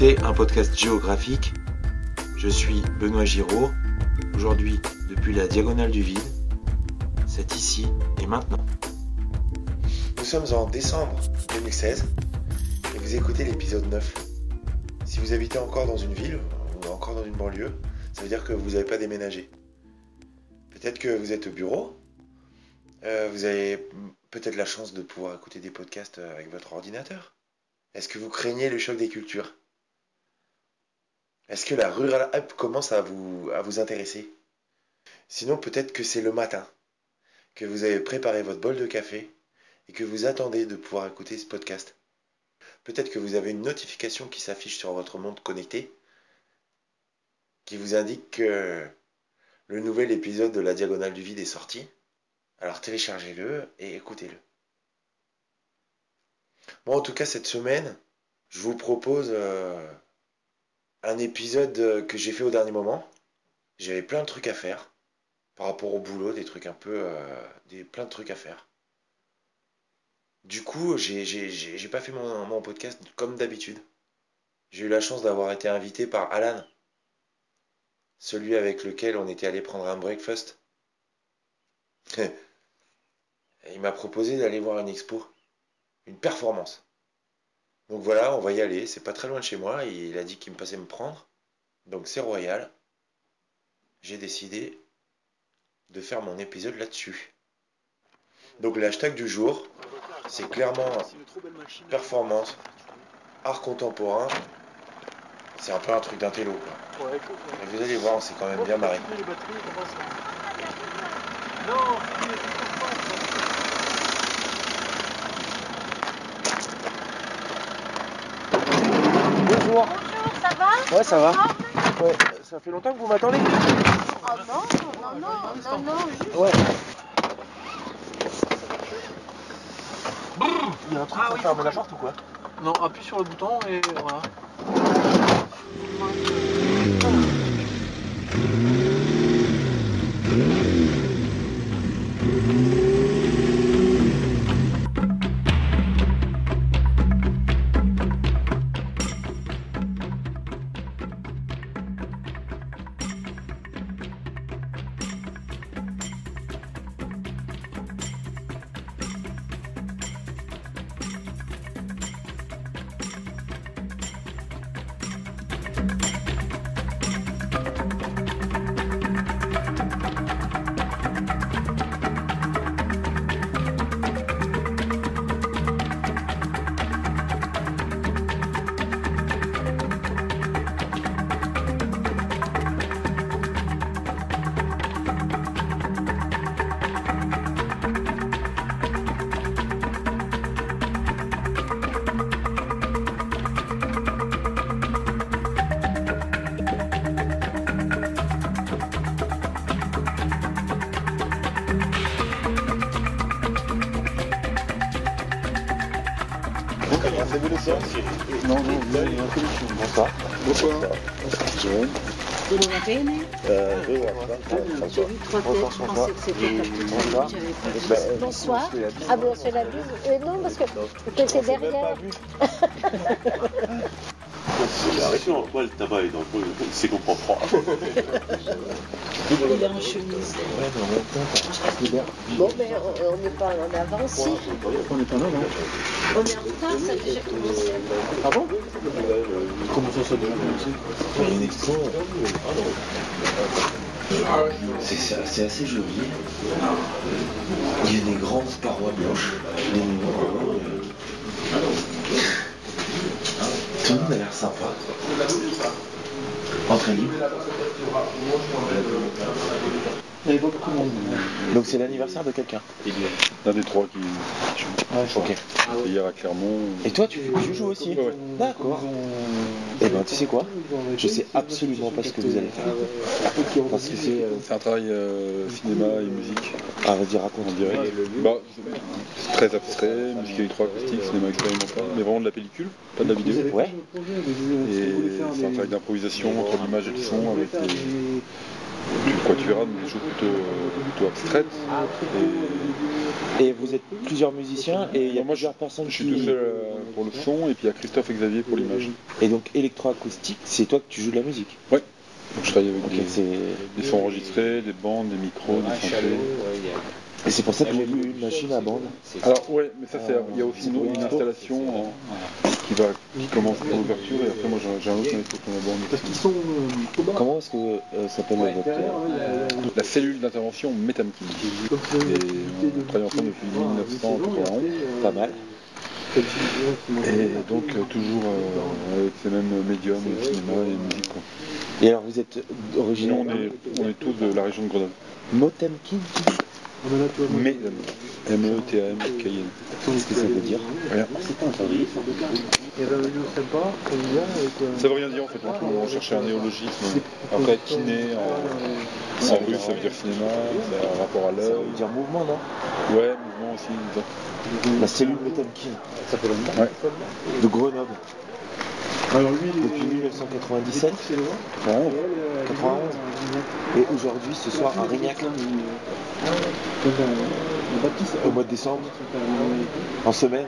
un podcast géographique. Je suis Benoît Giraud. Aujourd'hui, depuis la diagonale du vide, c'est ici et maintenant. Nous sommes en décembre 2016 et vous écoutez l'épisode 9. Si vous habitez encore dans une ville ou encore dans une banlieue, ça veut dire que vous n'avez pas déménagé. Peut-être que vous êtes au bureau, euh, vous avez peut-être la chance de pouvoir écouter des podcasts avec votre ordinateur. Est-ce que vous craignez le choc des cultures? Est-ce que la rural app commence à vous, intéresser? Sinon, peut-être que c'est le matin, que vous avez préparé votre bol de café et que vous attendez de pouvoir écouter ce podcast. Peut-être que vous avez une notification qui s'affiche sur votre montre connectée qui vous indique que le nouvel épisode de la Diagonale du Vide est sorti. Alors téléchargez-le et écoutez-le. Bon, en tout cas, cette semaine, je vous propose euh, un épisode que j'ai fait au dernier moment. J'avais plein de trucs à faire par rapport au boulot, des trucs un peu. Euh, des, plein de trucs à faire. Du coup, j'ai pas fait mon, mon podcast comme d'habitude. J'ai eu la chance d'avoir été invité par Alan, celui avec lequel on était allé prendre un breakfast. il m'a proposé d'aller voir une expo, une performance. Donc voilà, on va y aller, c'est pas très loin de chez moi, il a dit qu'il me passait me prendre. Donc c'est royal. J'ai décidé de faire mon épisode là-dessus. Donc le hashtag du jour, c'est clairement performance, art contemporain. C'est un peu un truc d'intello vous allez voir, on s'est quand même bien marré. Bonjour. Bonjour, ça va Ouais, ça va. Ah, Ouais, ça fait longtemps que vous m'attendez Oh non, non, non, non, non, juste. Ouais. Il y a un truc Ah pour oui, fermer la porte ou quoi? Non, appuie sur le bouton et voilà. Non, non, il y a une introduction. Bonsoir. Bonsoir. Vous l'avez fait, mais J'ai vu trois têtes, je pensais que c'était Bonsoir. pas Bah, euh, Bonsoir. la bise. Ah bon, c'est la bise Non, parce que t'étais derrière. En quoi le tabac est dans le c'est qu'on prend froid. Il est en chemise. En. Bon, mais on on n'est pas en avance. si. On est pas mal, hein On est en retard, ça a déjà commencé. Ah bon? Comment ça, ça a déjà commencé y a une expo. C'est assez joli. Il y a des grandes parois blanches, des Tout le monde a l'air sympa. Entrée libre. Il n'y avait pas beaucoup de monde. Donc c'est l'anniversaire de quelqu'un. L'un des trois qui. Ouais, Ok. Hier à Clermont. Et toi, tu, tu joues aussi Ouais. D'accord. Eh ben, tu sais quoi Je sais absolument pas ce que vous allez faire. Parce que c'est... euh, C'est un travail euh, cinéma et musique Ah, vas-y, raconte. en direct. Bah, c'est très abstrait, musique électroacoustique, cinéma expérimental, mais vraiment de la pellicule, pas de la vidéo. Ouais. Et c'est un travail d'improvisation entre l'image et le son avec Quoi, tu verras des choses plutôt, plutôt abstraites. Et... Et vous êtes plusieurs musiciens et il y a Moi, plusieurs personnes Je suis qui- tout seul euh, pour le son et puis il y a Christophe et Xavier pour l'image. Et donc électroacoustique, c'est toi que tu joues de la musique? Donc je travaille avec des sons enregistrés, des bandes, des micros, des synthés. Et c'est pour ça que j'ai vu une machine à bande. Alors ouais, mais ça c'est il y a aussi une, une installation en- qui va qui commence par l'ouverture et après moi j'ai un autre maître pour la bande. Parce qu'ils sont euh, Comment est-ce que euh, s'appelle votre euh, La cellule d'intervention Metamkin. Et on travaille ensemble depuis 1991, pas mal et donc euh, toujours euh, avec ces mêmes médiums, le cinéma et la musique. Quoi. Et alors vous êtes originaire on est, on est tous de la région de Grenoble. Motemkin Mais E M-E-T-A-M-K-I-N. Qu'est-ce que ça veut dire Rien. Un Ça veut rien dire en fait, on, cherchait un néologisme. Après kiné en, en russe ça veut dire cinéma, ça a un rapport à Ça l'œil. veut dire mouvement, non Ouais, mouvement aussi. La cellule Metemkin Ça fait longtemps. Ouais. de Grenoble Alors lui, depuis 1997 c'est loin. Vraiment. 91 et aujourd'hui ce soir à Rignac au mois de décembre en semaine.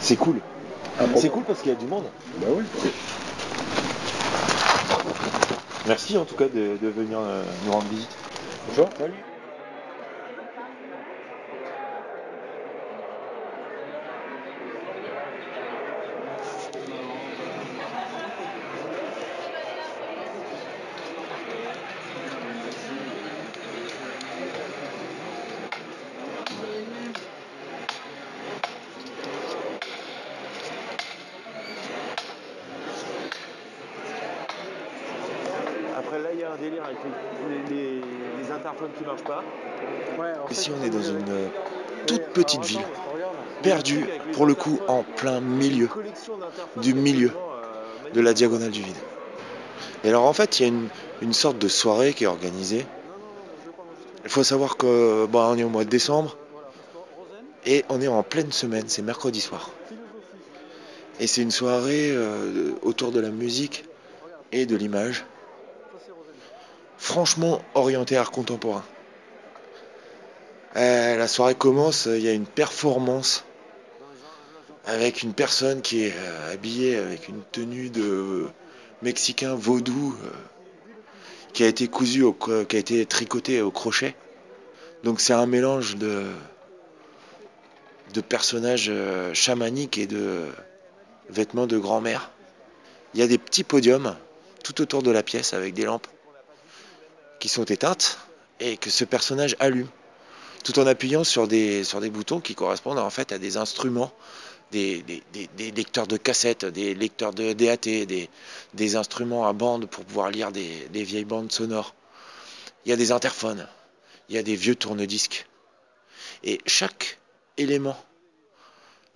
C'est cool. C'est cool parce qu'il y a du monde. Bah oui. Merci en tout cas de, de venir euh, nous rendre visite. Bonjour. Salut. Après là il y a un délire avec les, les, les interphones qui marchent pas. ouais, en on est dans euh, une euh, oui, toute petite ville, perdue pour le coup en plein milieu du milieu de la diagonale du vide. Et alors en fait il y a une, une sorte de soirée qui est organisée. Il faut savoir que bon, on est au mois de décembre et on est en pleine semaine, c'est mercredi soir. Et c'est une soirée euh, autour de la musique et de l'image. Franchement orientée art contemporain. Euh, la soirée commence, il y a une performance avec une personne qui est euh, habillée avec une tenue de mexicain vaudou euh, qui a été cousu au, qui a été tricoté au crochet. Donc c'est un mélange de personnages chamaniques et de vêtements de grand-mère. Il y a des petits podiums tout autour de la pièce avec des lampes qui sont éteintes et que ce personnage allume tout en appuyant sur des, sur des boutons qui correspondent en fait à des instruments, des, des- lecteurs de cassettes, des lecteurs de DAT, des, instruments à bande pour pouvoir lire des, vieilles bandes sonores. Il y a des interphones, il y a des vieux tourne-disques. Et chaque élément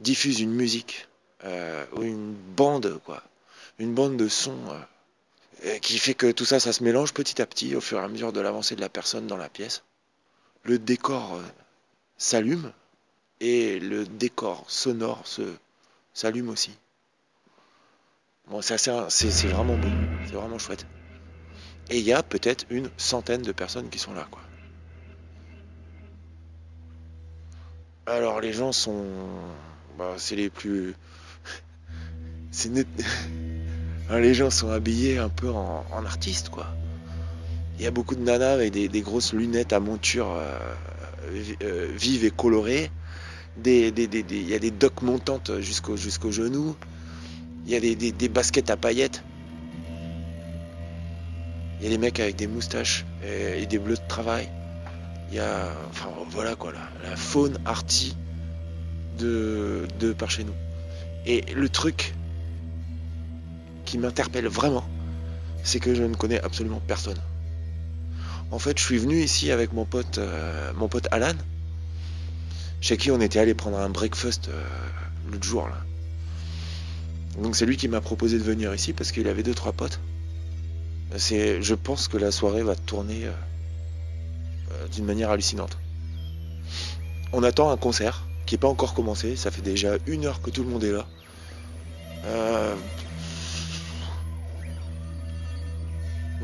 diffuse une musique, euh, ou une bande, quoi, une bande de sons euh, qui fait que tout ça, ça se mélange petit à petit au fur et à mesure de l'avancée de la personne dans la pièce le décor euh, s'allume et le décor sonore se s'allume aussi. Bon, c'est c'est vraiment beau, c'est vraiment chouette. Et il y a peut-être une centaine de personnes qui sont là, quoi. Alors les gens sont, bah, c'est les plus, c'est net- les gens sont habillés un peu en, en artistes, quoi. Il y a beaucoup de nanas avec des, grosses lunettes à monture euh, euh, vives et colorées. Il y a des docks montantes jusqu'au jusqu'au genou. Il y a des, baskets à paillettes. Il y a des mecs avec des moustaches et, des bleus de travail. Il y a, enfin voilà quoi, la, la faune arty de, de par chez nous. Et le truc qui m'interpelle vraiment, c'est que je ne connais absolument personne. En fait, je suis venu ici avec mon pote, euh, mon pote Alan, chez qui on était allé prendre un breakfast euh, l'autre jour là. Donc c'est lui qui m'a proposé de venir ici parce qu'il avait deux trois potes. C'est, je pense que la soirée va tourner euh, euh, d'une manière hallucinante. On attend un concert qui n'est pas encore commencé. Ça fait déjà une heure que tout le monde est là.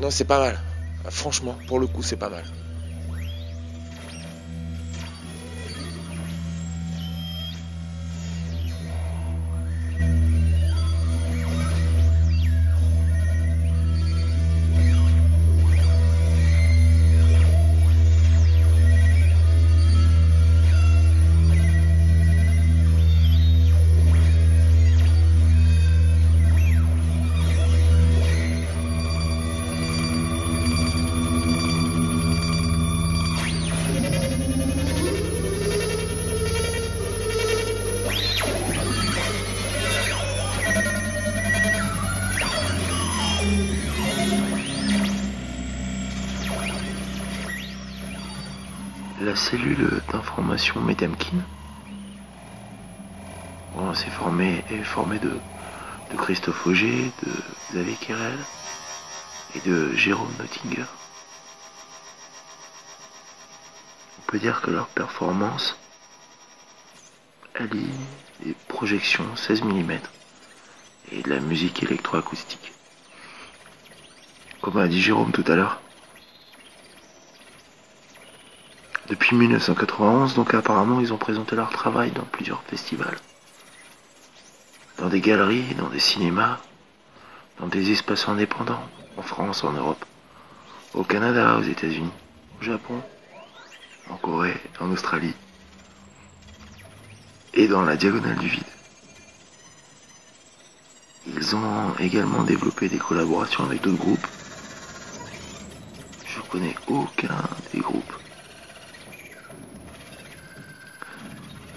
Non, c'est pas mal. franchement, pour le coup, c'est pas mal. Cellule d'information Medemkin bon, c'est formé, est formée de, de Christophe Auger, de Xavier Kerel et de Jérôme Nottinger. On peut dire que leur performance allie des projections 16 mm et de la musique électroacoustique. Comme a dit Jérôme tout à l'heure, Depuis 1991, donc apparemment, ils ont présenté leur travail dans plusieurs festivals. Dans des galeries, dans des cinémas, dans des espaces indépendants, en France, en Europe, au Canada, aux États-Unis, au Japon, en Corée, en Australie, et dans la diagonale du vide. Ils ont également développé des collaborations avec d'autres groupes. Je connais aucun des groupes.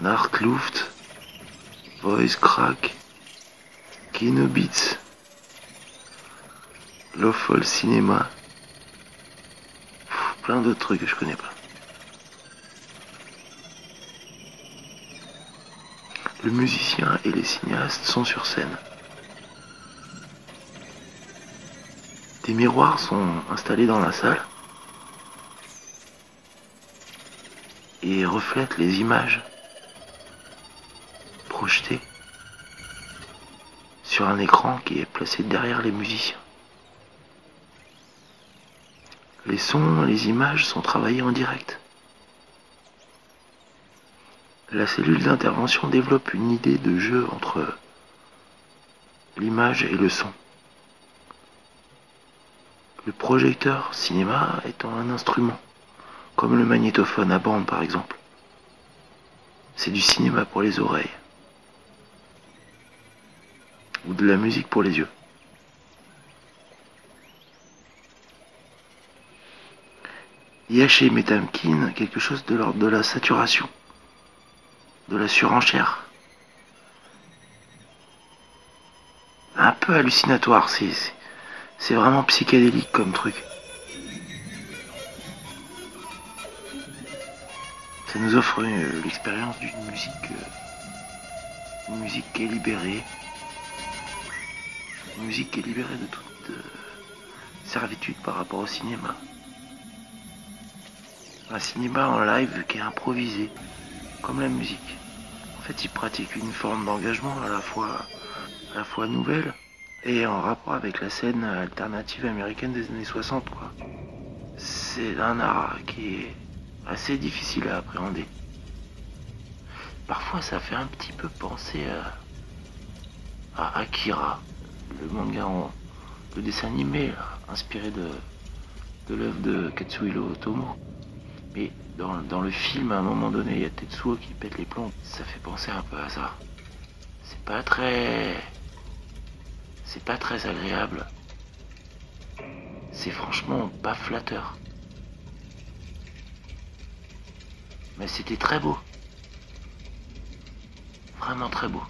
Nachtluft, Voice Crack, Kinobits, Lawful Cinema, Pff, plein d'autres trucs que je connais pas. Le musicien et les cinéastes sont sur scène. Des miroirs sont installés dans la salle et reflètent les images sur un écran qui est placé derrière les musiciens. Les sons, les images sont travaillés en direct. La cellule d'intervention développe une idée de jeu entre l'image et le son. Le projecteur cinéma étant un instrument, comme le magnétophone à bande par exemple. C'est du cinéma pour les oreilles. Ou de la musique pour les yeux. Il y a Metamkin quelque chose de l'ordre de la saturation, de la surenchère. Un peu hallucinatoire, c'est, vraiment psychédélique comme truc. Ça nous offre euh, l'expérience d'une musique, euh, une musique qui libérée, une musique qui est libérée de toute euh, servitude par rapport au cinéma. Un cinéma en live qui est improvisé, comme la musique. En fait, il pratique une forme d'engagement à la fois, à la fois nouvelle et en rapport avec la scène alternative américaine des années 60, quoi. C'est un art qui est assez difficile à appréhender. Parfois, ça fait un petit peu penser à Akira, le manga en, le dessin animé là, inspiré de, de l'œuvre de Katsuhiro Otomo. Mais dans, dans, le film, à un moment donné, il y a Tetsuo qui pète les plombs. Ça fait penser un peu à ça. C'est pas très... C'est pas très agréable. C'est franchement pas flatteur. Mais c'était très beau. Vraiment très beau.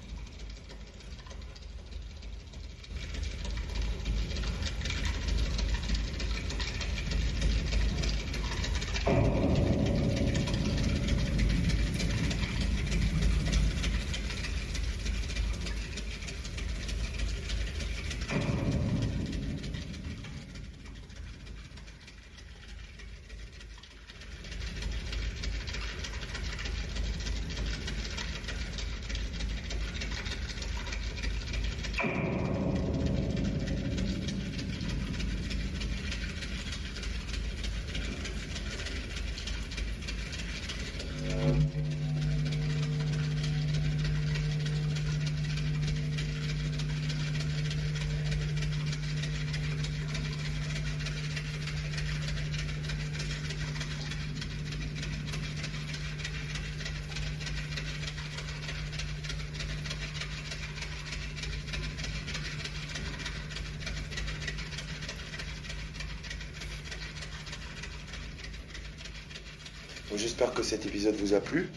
J'espère que cet épisode vous a plu.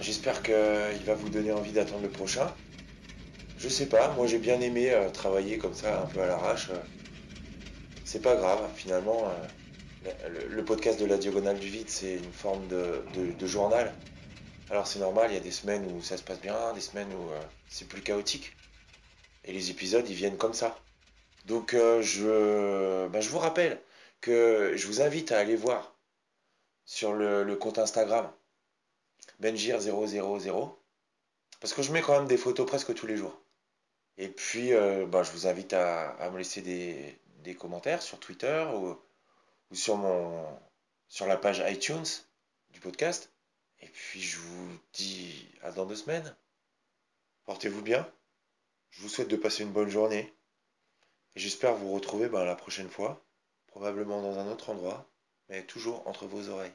J'espère qu'il va vous donner envie d'attendre le prochain. Je sais pas, moi j'ai bien aimé euh, travailler comme ça, un peu à l'arrache. C'est pas grave, finalement. euh, le, podcast de la diagonale du vide, c'est une forme de, journal. Alors c'est normal, il y a des semaines où ça se passe bien, des semaines où euh, c'est plus chaotique. Et les épisodes, ils viennent comme ça. Donc euh, je, ben, je vous rappelle que je vous invite à aller voir sur le, compte Instagram Benjir000 parce que je mets quand même des photos presque tous les jours. Et puis euh, ben, je vous invite à, à me laisser des, des commentaires sur Twitter ou, ou sur mon sur la page iTunes du podcast. Et puis je vous dis à dans deux semaines. Portez-vous bien. Je vous souhaite de passer une bonne journée. Et j'espère vous retrouver ben, la prochaine fois, probablement dans un autre endroit, mais toujours entre vos oreilles.